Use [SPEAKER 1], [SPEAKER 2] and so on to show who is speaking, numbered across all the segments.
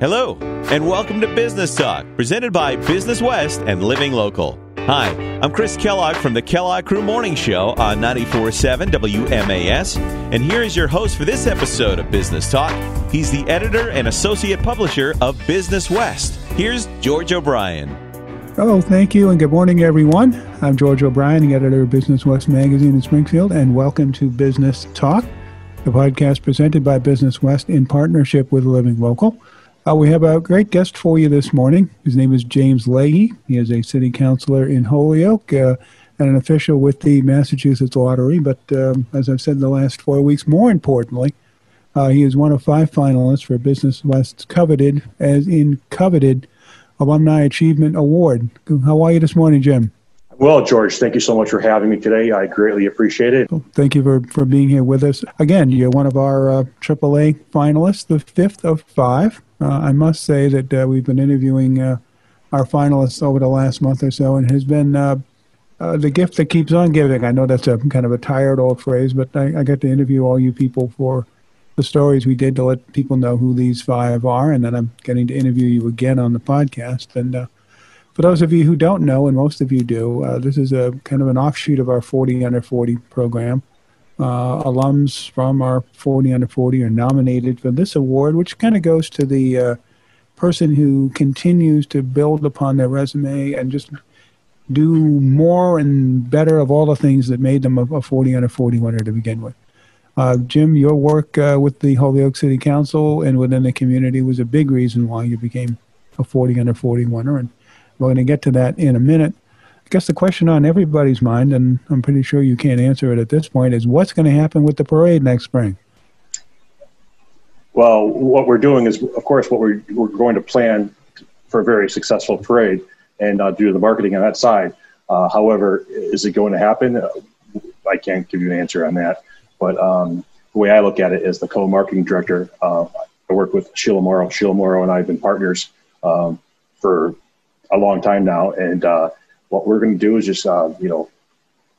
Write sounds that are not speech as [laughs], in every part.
[SPEAKER 1] Hello, and welcome to Business Talk, presented by Business West and Living Local. Hi, I'm Chris Kellogg from the Kellogg Crew Morning Show on 94.7 WMAS, and here is your host for this episode of Business Talk. He's the editor and associate publisher of Business West. Here's George O'Brien.
[SPEAKER 2] Oh, thank you, and good morning, everyone. I'm George O'Brien, the editor of Business West magazine in Springfield, and welcome to Business Talk, the podcast presented by Business West in partnership with Living Local. Uh, we have a great guest for you this morning. His name is James Leahy. He is a city councilor in Holyoke uh, and an official with the Massachusetts Lottery. But um, as I've said in the last four weeks, more importantly, uh, he is one of five finalists for Business West's coveted, as in coveted, Alumni Achievement Award. How are you this morning, Jim?
[SPEAKER 3] Well, George, thank you so much for having me today. I greatly appreciate it.
[SPEAKER 2] Well, thank you for, for being here with us. Again, you're one of our uh, AAA finalists, the fifth of five. Uh, I must say that uh, we've been interviewing uh, our finalists over the last month or so, and has been the gift that keeps on giving. I know that's a kind of a tired old phrase, but I, I got to interview all you people for the stories we did to let people know who these five are, and then I'm getting to interview you again on the podcast. And uh, for those of you who don't know, and most of you do, uh, this is a kind of an offshoot of our 40 under 40 program. Uh, alums from our 40 under 40 are nominated for this award, which kind of goes to the uh, person who continues to build upon their resume and just do more and better of all the things that made them a, a 40 under 40 winner to begin with. Uh, Jim, your work uh, with the Holyoke City Council and within the community was a big reason why you became a 40 under 40 winner, and we're going to get to that in a minute. Guess the question on everybody's mind, and I'm pretty sure you can't answer it at this point, is what's going to happen with the parade next spring?
[SPEAKER 3] Well, what we're doing is, of course, what we're, we're going to plan for a very successful parade and uh, do the marketing on that side. Uh, however, is it going to happen? Uh, I can't give you an answer on that. But um, the way I look at it is the co-marketing director. Uh, I work with Sheila Morrow. Sheila Morrow and I have been partners um, for a long time now, and uh, what we're going to do is just, uh, you know,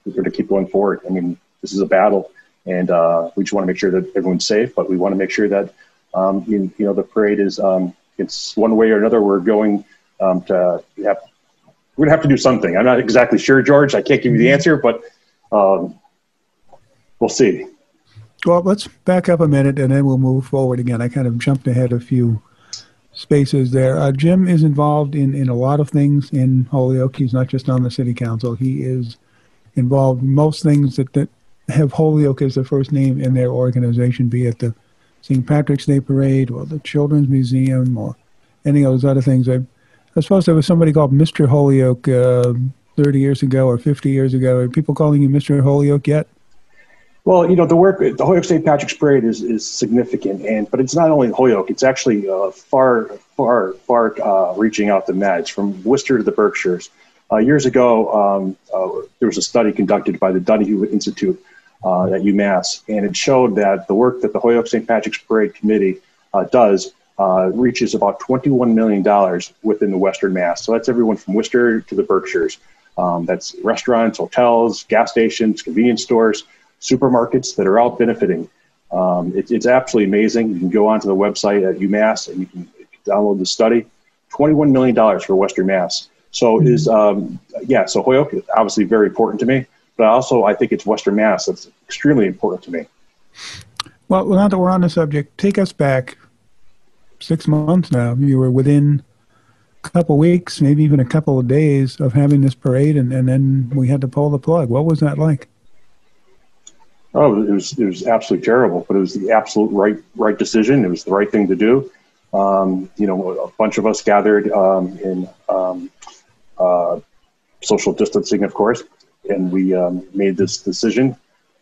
[SPEAKER 3] we're going to keep going forward. I mean, this is a battle, and uh, we just want to make sure that everyone's safe, but we want to make sure that, um, you, you, know, the parade is, um, it's one way or another, we're going um, to have, we're going to have to do something. I'm not exactly sure, George. I can't give you the answer, but um, we'll see.
[SPEAKER 2] Well, let's back up a minute and then we'll move forward again. I kind of jumped ahead a few spaces there. Uh, Jim is involved in, in a lot of things in Holyoke. He's not just on the city council. He is involved in most things that, that have Holyoke as the first name in their organization, be it the St. Patrick's Day Parade or the Children's Museum or any of those other things. I, I suppose there was somebody called Mr. Holyoke uh, 30 years ago or 50 years ago. Are people calling you Mr. Holyoke yet?
[SPEAKER 3] Well, you know, the work, the Holyoke St. Patrick's Parade is, is significant, and but it's not only Holyoke; it's actually uh, far, far, far uh, reaching out the meds from Worcester to the Berkshires. Uh, years ago, um, uh, there was a study conducted by the Donahue Institute uh, at UMass, and it showed that the work that the Holyoke St. Patrick's Parade Committee uh, does reaches about $21 million within the Western Mass. So that's everyone from Worcester to the Berkshires. Um, that's restaurants, hotels, gas stations, convenience stores supermarkets that are out benefiting. Um, it, it's absolutely amazing. You can go onto the website at UMass and you can download the study. $21 million for Western Mass. So mm-hmm. is, um, yeah, so Holyoke is obviously very important to me, but also I think it's Western Mass that's extremely important to me.
[SPEAKER 2] Well, now that we're on the subject, take us back six months now. You were within a couple weeks, maybe even a couple of days of having this parade, and, and then we had to pull the plug. What was that like?
[SPEAKER 3] Oh, it was it was absolutely terrible, but it was the absolute right right decision. It was the right thing to do. Um, you know, a bunch of us gathered um, in um, uh, social distancing, of course, and we um, made this decision.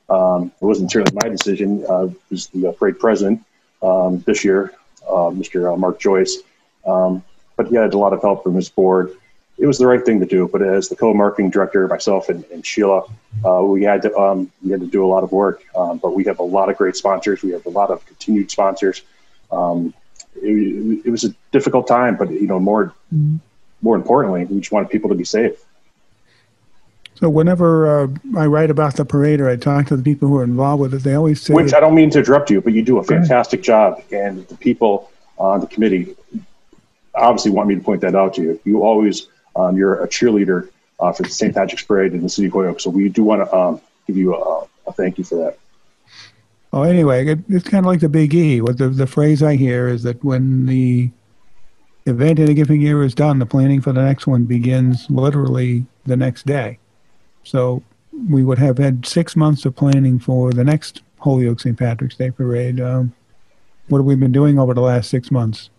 [SPEAKER 3] Um, it wasn't certainly my decision. Uh, it was the uh, parade president um, this year, uh, Mr. Uh, Mark Joyce, but he had a lot of help from his board it was the right thing to do. But as the co-marketing director, myself and, and Sheila, uh, we had to um, we had to do a lot of work. Um, but we have a lot of great sponsors. We have a lot of continued sponsors. Um, it, it, was a difficult time, but you know more more importantly, we just wanted people to be safe.
[SPEAKER 2] So whenever uh, I write about the parade or I talk to the people who are involved with it, they always say.
[SPEAKER 3] Which I don't mean to interrupt you, but you do a fantastic job, and the people on the committee obviously want me to point that out to you. You always, um, you're a cheerleader uh, for the St. Patrick's Parade in the city of Holyoke. So we do want to um, give you a, a, thank you for that.
[SPEAKER 2] Oh, anyway, it, it's kind of like the Big E. What the, the phrase I hear is that when the event in a given year is done, the planning for the next one begins literally the next day. So we would have had six months of planning for the next Holyoke St. Patrick's Day Parade. Um, what have we been doing over the last six months?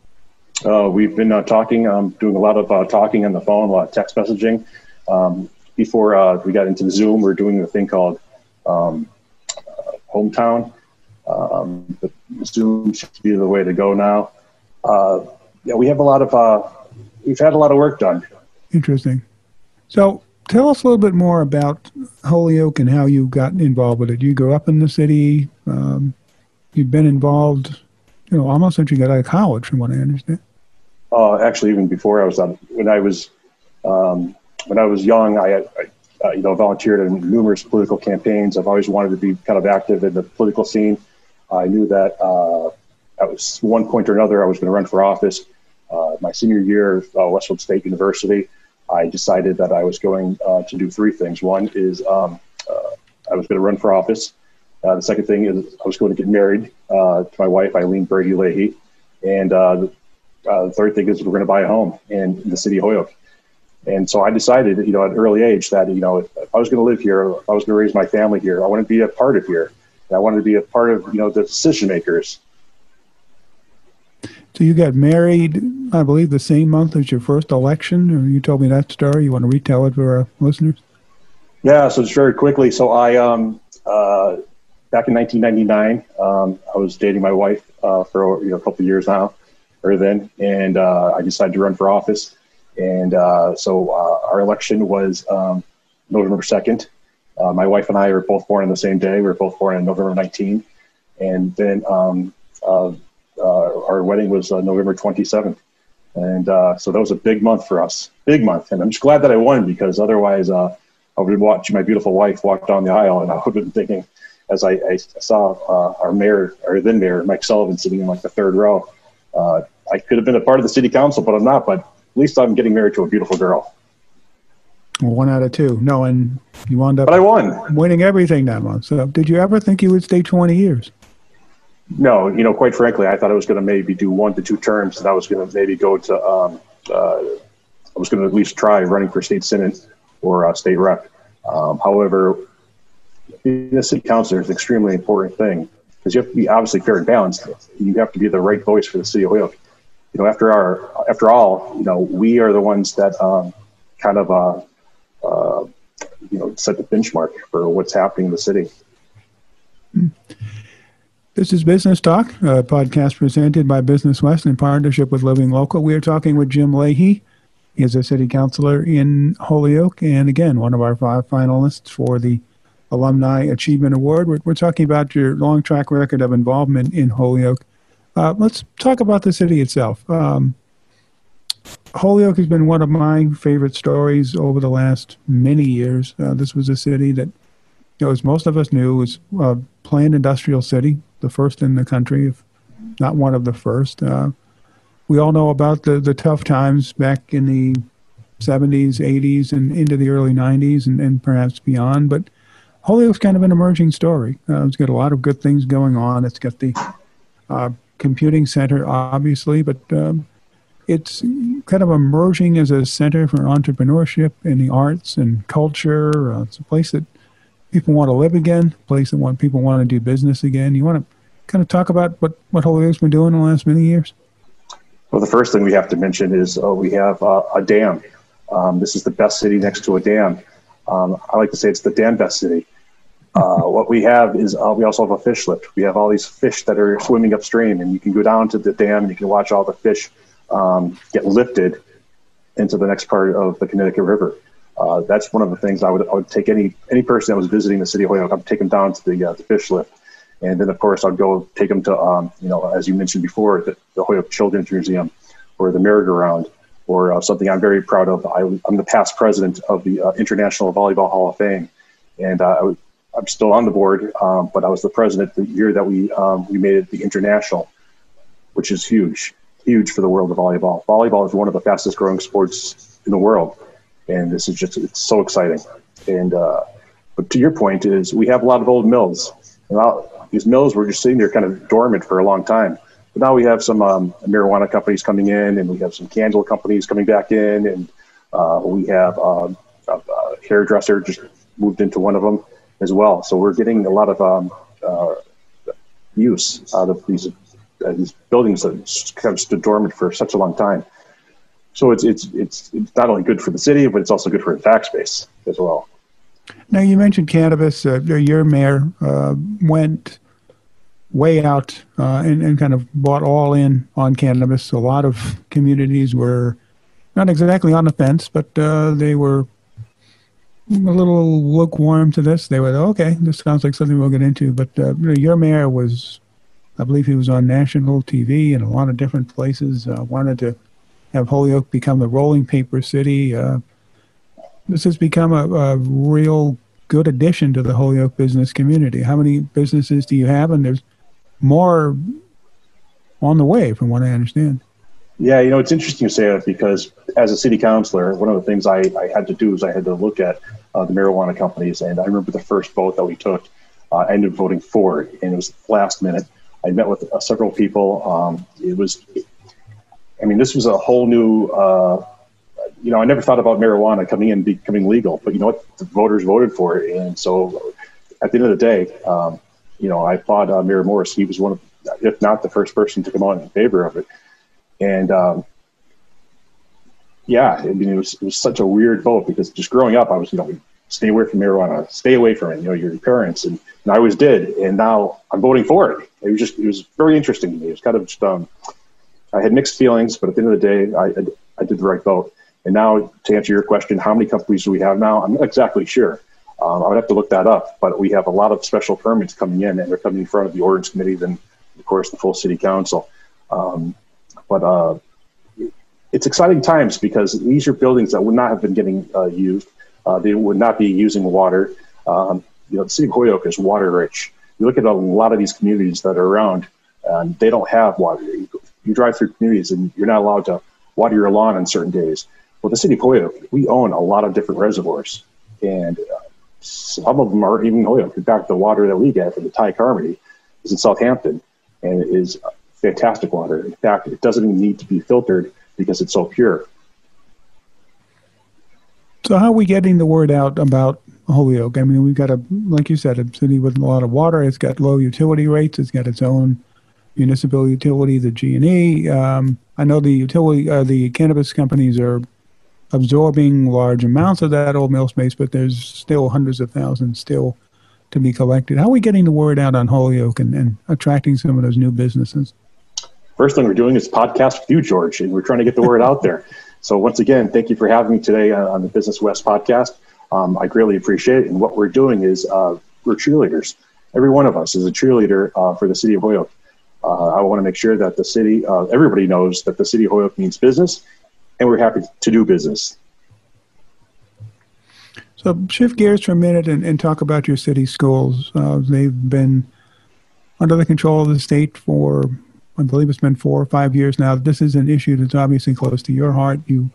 [SPEAKER 3] Uh, we've been uh, talking, um, doing a lot of uh, talking on the phone, a lot of text messaging. Um, before uh, we got into Zoom, we are doing a thing called um, uh, Hometown. Um, but Zoom should be the way to go now. Uh, yeah, we have a lot of, we've had a lot of work done.
[SPEAKER 2] Interesting. So tell us a little bit more about Holyoke and how you got involved with it. You grew up in the city. Um, you've been involved, you know, almost since you got out of college, from what I understand.
[SPEAKER 3] Uh, actually, even before I was on, when I was um, when I was young, I, I uh, you know volunteered in numerous political campaigns. I've always wanted to be kind of active in the political scene. I knew that uh, at one point or another I was going to run for office. Uh, my senior year of uh, Westfield State University, I decided that I was going uh, to do three things. One is um, uh, I was going to run for office. the second thing is I was going to get married to my wife, Eileen Brady Leahy. And the third thing is we're going to buy a home in, in the city of Holyoke. And so I decided, you know, at an early age that, you know, if I was going to live here, if I was going to raise my family here, I wanted to be a part of here. And I wanted to be a part of, you know, the decision makers.
[SPEAKER 2] So you got married, I believe, the same month as your first election, or you told me that story. You want to retell it for our listeners?
[SPEAKER 3] Yeah, so just very quickly. So I, um, uh, back in 1999, um, I was dating my wife uh, for you know, a couple of years now, or then, and uh, I decided to run for office. And uh, so uh, our election was um, November 2nd. Uh, my wife and I were both born on the same day. We were both born on November 19. And then um, uh, uh, our wedding was uh, November 27th. And so that was a big month for us, big month. And I'm just glad that I won because otherwise I would have watched my beautiful wife walk down the aisle and I would have been thinking, as I, I saw our mayor, our then mayor, Mike Sullivan, sitting in like the third row, I could have been a part of the city council, but I'm not. But at least I'm getting married to a beautiful girl.
[SPEAKER 2] Well, one out of two. No, and you wound up.
[SPEAKER 3] But I won.
[SPEAKER 2] Winning everything that month. So, did you ever think you would stay 20 years?
[SPEAKER 3] No, you know, quite frankly, I thought I was going to maybe do one to two terms, and I was going to maybe go to. Um, uh, I was going to at least try running for state senate or uh, state rep. Um, however, being a city councilor is an extremely important thing because you have to be obviously fair and balanced. You have to be the right voice for the city of Holyoke you know, after our, after all, you know, we are the ones that um, kind of, uh, uh, you know, set the benchmark for what's happening in the city.
[SPEAKER 2] This is Business Talk, a podcast presented by Business West in partnership with Living Local. We are talking with Jim Leahy. He is a city councilor in Holyoke, and again, one of our five finalists for the Alumni Achievement Award. We're, we're talking about your long track record of involvement in Holyoke uh, let's talk about the city itself. Um, Holyoke has been one of my favorite stories over the last many years. Uh, this was a city that, you know, as most of us knew, was a planned industrial city, the first in the country, if not one of the first. Uh, we all know about the, the tough times back in the 70s, 80s, and into the early 90s, and, and perhaps beyond. But Holyoke's kind of an emerging story. Uh, it's got a lot of good things going on. It's got the uh, computing center, obviously, but um, it's kind of emerging as a center for entrepreneurship in the arts and culture. Uh, it's a place that people want to live again, a place that want people want to do business again. You want to kind of talk about what, what Holyoke's been doing in the last many years?
[SPEAKER 3] Well, the first thing we have to mention is uh, we have uh, a dam. Um, this is the best city next to a dam. Um, I like to say it's the dam best city. Uh, what we have is uh, we also have a fish lift. We have all these fish that are swimming upstream, and you can go down to the dam and you can watch all the fish um, get lifted into the next part of the Connecticut River. Uh, that's one of the things I would, I would take any any person that was visiting the city of Holyoke. I'd take them down to the uh, the fish lift, and then of course I'd go take them to um, you know as you mentioned before the, the Holyoke Children's Museum or the merry-go-round or uh, something I'm very proud of. I, am the past president of the International Volleyball Hall of Fame, and I would I'm still on the board, um, but I was the president the year that we um, we made it the international, which is huge, huge for the world of volleyball. Volleyball is one of the fastest growing sports in the world, and this is just it's so exciting. And uh, but to your point is we have a lot of old mills. And these mills were just sitting there kind of dormant for a long time. But now we have some um, marijuana companies coming in, and we have some candle companies coming back in, and uh, we have um, a hairdresser just moved into one of them as well. So we're getting a lot of um, uh, use out of these uh, these buildings that kind of stood dormant for such a long time. So it's, it's it's it's not only good for the city, but it's also good for the tax base as well.
[SPEAKER 2] Now you mentioned cannabis. Uh, your mayor uh, went way out uh, and, and kind of bought all in on cannabis. A lot of communities were not exactly on the fence, but uh, they were a little lukewarm to this. They were okay. This sounds like something we'll get into. But uh, you know, your mayor was, I believe, he was on national TV in a lot of different places. Uh, wanted to have Holyoke become the rolling paper city. Uh, this has become a, a, real good addition to the Holyoke business community. How many businesses do you have? And there's more on the way, from what I understand.
[SPEAKER 3] Yeah, you know, it's interesting you say that because as a city councilor, one of the things I, I had to do is I had to look at uh, the marijuana companies. And I remember the first vote that we took, uh, I ended up voting for it, and it was last minute. I met with uh, several people. Um, it was, I mean, this was a whole new, uh, you know, I never thought about marijuana coming in becoming legal, but you know what? The voters voted for it. And so at the end of the day, um, you know, I applaud uh, Mayor Morse. He was one of, if not the first person to come out in favor of it. And um, yeah, I mean, it was, it was such a weird vote because just growing up, I was, you know, stay away from marijuana, stay away from it, you know, your parents. And, and I always did. And now I'm voting for it. It was just, it was very interesting to me. It was kind of just, um, I had mixed feelings, but at the end of the day, I, I, I did the right vote. And now to answer your question, how many companies do we have now? I'm not exactly sure. Um, I would have to look that up, but we have a lot of special permits coming in, and they're coming in front of the ordinance committee, then of course the full city council. Um, but uh, it's exciting times because these are buildings that would not have been getting uh, used. Uh, they would not be using water. Um, you know, the city of Holyoke is water rich. You look at a lot of these communities that are around, and they don't have water. You, you drive through communities and you're not allowed to water your lawn on certain days. Well, the city of Holyoke, we own a lot of different reservoirs, and uh, some of them are even Holyoke. In fact, the water that we get from the Tighe-Carmody is in Southampton, and it is fantastic water. In fact, it doesn't even need to be filtered because it's so pure.
[SPEAKER 2] So, how are we getting the word out about Holyoke? I mean, we've got a, like you said, a city with a lot of water. It's got low utility rates. It's got its own municipal utility, the G and E. Um, I know the utility, uh, the cannabis companies are absorbing large amounts of that old mill space, but there's still hundreds of thousands still to be collected. How are we getting the word out on Holyoke and, and attracting some of those new businesses?
[SPEAKER 3] First thing we're doing is podcast with you, George, and we're trying to get the word out there. [laughs] So once again, thank you for having me today on the Business West podcast. Um, I greatly appreciate it. And what we're doing is uh, we're cheerleaders. Every one of us is a cheerleader uh, for the city of Holyoke. Uh, I want to make sure that the city, uh, everybody knows that the city of Holyoke means business, and we're happy to do business.
[SPEAKER 2] So shift gears for a minute and, and talk about your city schools. Uh, they've been under the control of the state for I believe it's been four or five years now. This is an issue that's obviously close to your heart. You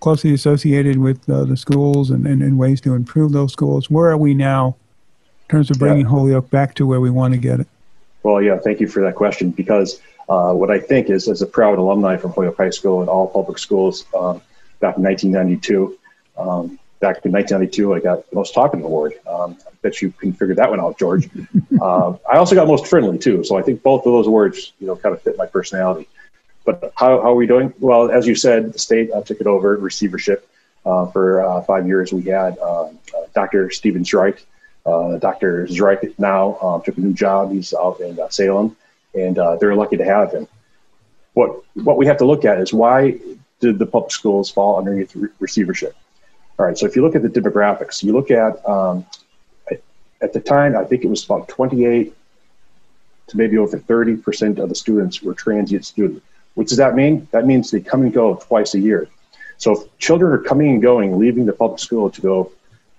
[SPEAKER 2] closely associated with uh, the schools and, and, and, ways to improve those schools. Where are we now in terms of bringing yeah. Holyoke back to where we want to get it?
[SPEAKER 3] Well, yeah, thank you for that question because uh, what I think is, as a proud alumni from Holyoke High School and all public schools uh, back in 1992, um, back in 1992, I got the most talking award. Um, I bet you can figure that one out, George. uh, [laughs] I also got most friendly too, so I think both of those awards, you know, kind of fit my personality. But how, how are we doing? Well, as you said, the state uh, took it over receivership uh, for uh, five years. We had um, uh, Dr. Steven Zrike. Uh, Dr. Zrike now um, took a new job. He's out in Salem, and they're lucky to have him. What what we have to look at is why did the public schools fall underneath receivership? All right, so if you look at the demographics, you look at um, at the time, I think it was about 28 to maybe over 30% of the students were transient students. What does that mean? That means they come and go twice a year. So if children are coming and going, leaving the public school to go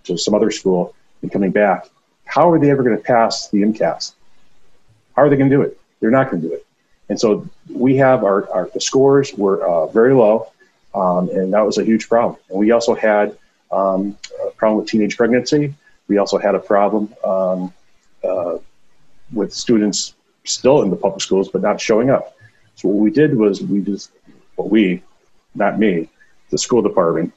[SPEAKER 3] to some other school and coming back, how are they ever going to pass the MCAS? How are they going to do it? They're not going to do it. And so we have our, our the scores were uh, very low, um, and that was a huge problem. And we also had um, a problem with teenage pregnancy. We also had a problem um, uh, with students still in the public schools but not showing up. So what we did was we just, well, we, not me, the school department,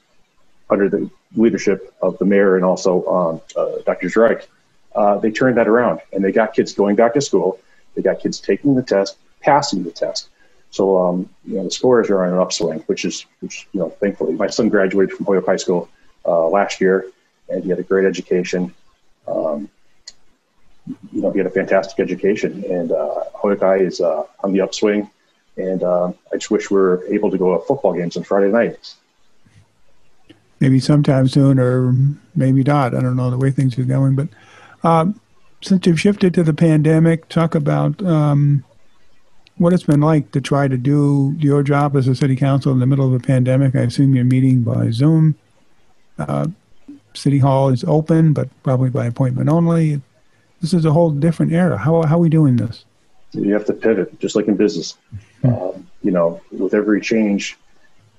[SPEAKER 3] under the leadership of the mayor and also um, uh, Dr. Zrike, uh, they turned that around and they got kids going back to school. They got kids taking the test, passing the test. So um, you know the scores are on an upswing, which is which you know thankfully my son graduated from Holyoke High School uh, last year, and he had a great education. Um, you know he had a fantastic education, and uh, is uh, on the upswing. And uh, I just wish we were able to go to football games on Friday nights.
[SPEAKER 2] Maybe sometime soon, or maybe not. I don't know the way things are going, but. Um, since you've shifted to the pandemic, talk about um, what it's been like to try to do your job as a city council in the middle of a pandemic. I assume you're meeting by Zoom. Uh, city Hall is open, but probably by appointment only. This is a whole different era. How, how are we doing this?
[SPEAKER 3] You have to pivot, just like in business. Mm-hmm. Um, you know, with every change,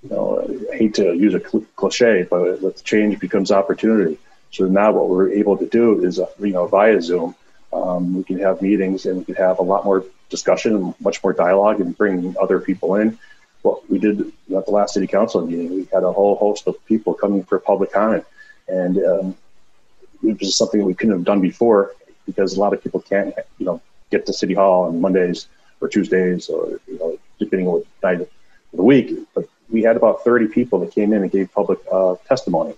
[SPEAKER 3] you know, I hate to use a cl- cliche, but with change becomes opportunity. So now what we're able to do is, uh, you know, via Zoom, um, we can have meetings and we can have a lot more discussion, much more dialogue, and bring other people in. What we did at the last city council meeting, we had a whole host of people coming for public comment, and um, it was something that we couldn't have done before because a lot of people can't, you know, get to city hall on Mondays or Tuesdays or you know, depending on what night of the week. But we had about 30 people that came in and gave public uh, testimony,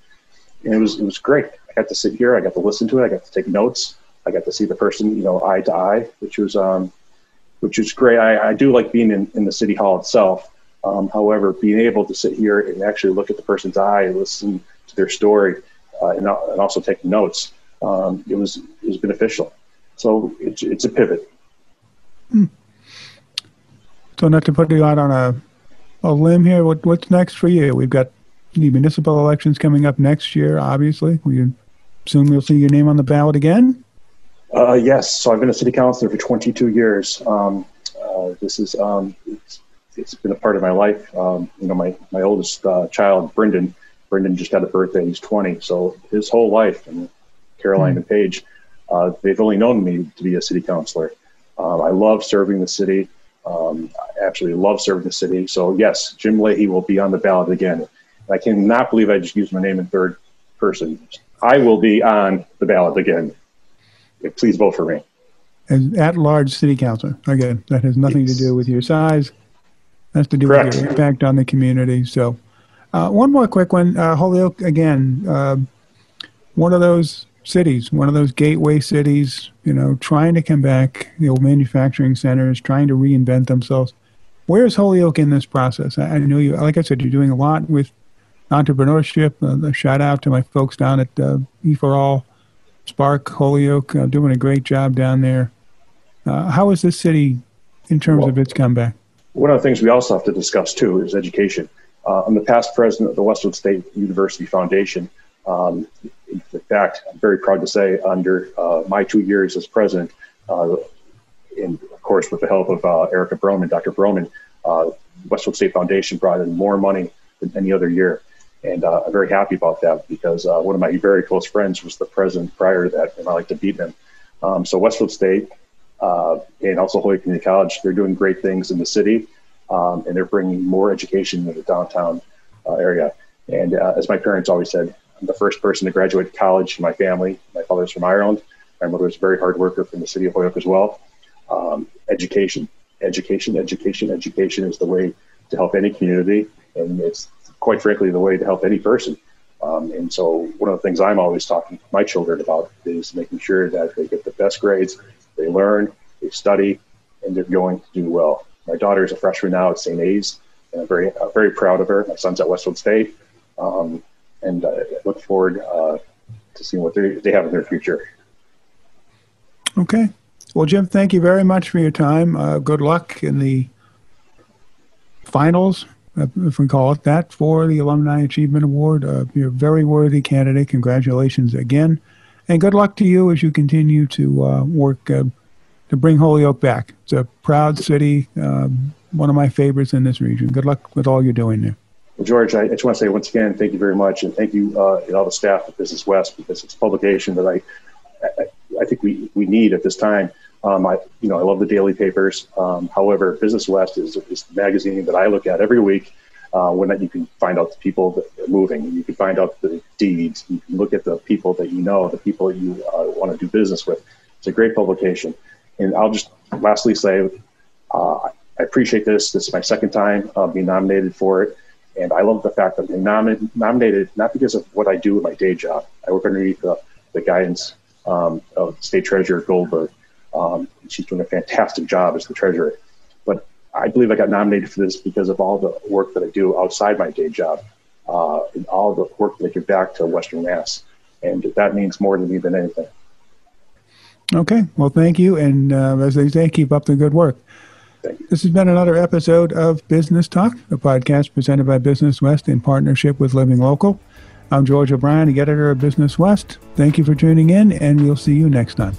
[SPEAKER 3] and it was it was great. I got to sit here, I got to listen to it, I got to take notes. I got to see the person, you know, eye to eye, which was um, which was great. I, I do like being in, in the city hall itself. Um, however, being able to sit here and actually look at the person's eye and listen to their story uh, and, and, also take notes, um, it was it was beneficial. So it's it's a pivot.
[SPEAKER 2] Hmm. So not to put you out on a a limb here, what what's next for you? We've got the municipal elections coming up next year. Obviously, we assume we'll see your name on the ballot again.
[SPEAKER 3] Uh, yes. So I've been a city councilor for 22 years. Um, uh, this is um, it's, it's been a part of my life. Um, you know, my my oldest uh, child, Brendan. Brendan just had a birthday. He's 20. So his whole life, and Caroline mm-hmm. and Paige, uh, they've only known me to be a city councilor. Um, I love serving the city. Um, I absolutely love serving the city. So yes, Jim Leahy will be on the ballot again. I cannot believe I just used my name in third person. I will be on the ballot again please vote for me.
[SPEAKER 2] As at-large city councilor. Again, that has nothing yes. to do with your size. That's to do Correct. with your impact on the community. So, uh, one more quick one. Uh, Holyoke, again, uh, one of those cities, one of those gateway cities, you know, trying to come back, the old manufacturing centers, trying to reinvent themselves. Where is Holyoke in this process? I, I know you, like I said, you're doing a lot with entrepreneurship. Uh, shout out to my folks down at uh, EforAll Spark Holyoke uh, doing a great job down there. Uh, how is this city in terms well, of its comeback?
[SPEAKER 3] One of the things we also have to discuss too is education. Uh, I'm the past president of the Westfield State University Foundation. Um, in fact, I'm very proud to say, under uh, my two years as president, uh, and of course with the help of uh, Erica Broman, Dr. Broman, Westfield State Foundation brought in more money than any other year. And uh, I'm very happy about that because uh, one of my very close friends was the president prior to that, and I like to beat him. Um, so Westfield State uh, and also Holyoke Community College, they're doing great things in the city, um, and they're bringing more education to the downtown uh, area. And uh, as my parents always said, I'm the first person to graduate college in my family. My father's from Ireland. My mother's a very hard worker from the city of Holyoke as well. Um, education, education, education, education is the way to help any community, and it's quite frankly, the way to help any person. Um, and so, one of the things I'm always talking to my children about is making sure that they get the best grades, they learn, they study, and they're going to do well. My daughter is a freshman now at St. A's, and I'm very, uh, very proud of her. My son's at Westfield State, um, and I look forward uh, to seeing what they have in their future.
[SPEAKER 2] Okay. Well, Jim, thank you very much for your time. Uh, good luck in the finals if we call it that, for the Alumni Achievement Award. Uh, you're a very worthy candidate. Congratulations again. And good luck to you as you continue to uh, work uh, to bring Holyoke back. It's a proud city, um, one of my favorites in this region. Good luck with all you're doing there.
[SPEAKER 3] Well, George, I just want to say once again, thank you very much, and thank you uh, and all the staff at Business West because it's a publication that I, I, I think we, we need at this time. Um, I, you know, I love the daily papers. Um, however, Business West is, is the magazine that I look at every week. Uh, when you can find out the people that are moving, you can find out the deeds, you can look at the people that you know, the people that you uh, want to do business with. It's a great publication. And I'll just lastly say, uh, I appreciate this. This is my second time uh, being nominated for it. And I love the fact that I'm nominated not because of what I do in my day job. I work underneath the, the guidance um, of State Treasurer Goldberg. Um, she's doing a fantastic job as the treasurer. But I believe I got nominated for this because of all the work that I do outside my day job uh, and all the work that I give back to Western Mass. And that means more to me than anything.
[SPEAKER 2] Okay. Well, thank you. And uh, as they say, keep up the good work. This has been another episode of Business Talk, a podcast presented by Business West in partnership with Living Local. I'm George O'Brien, the editor of Business West. Thank you for tuning in, and we'll see you next time.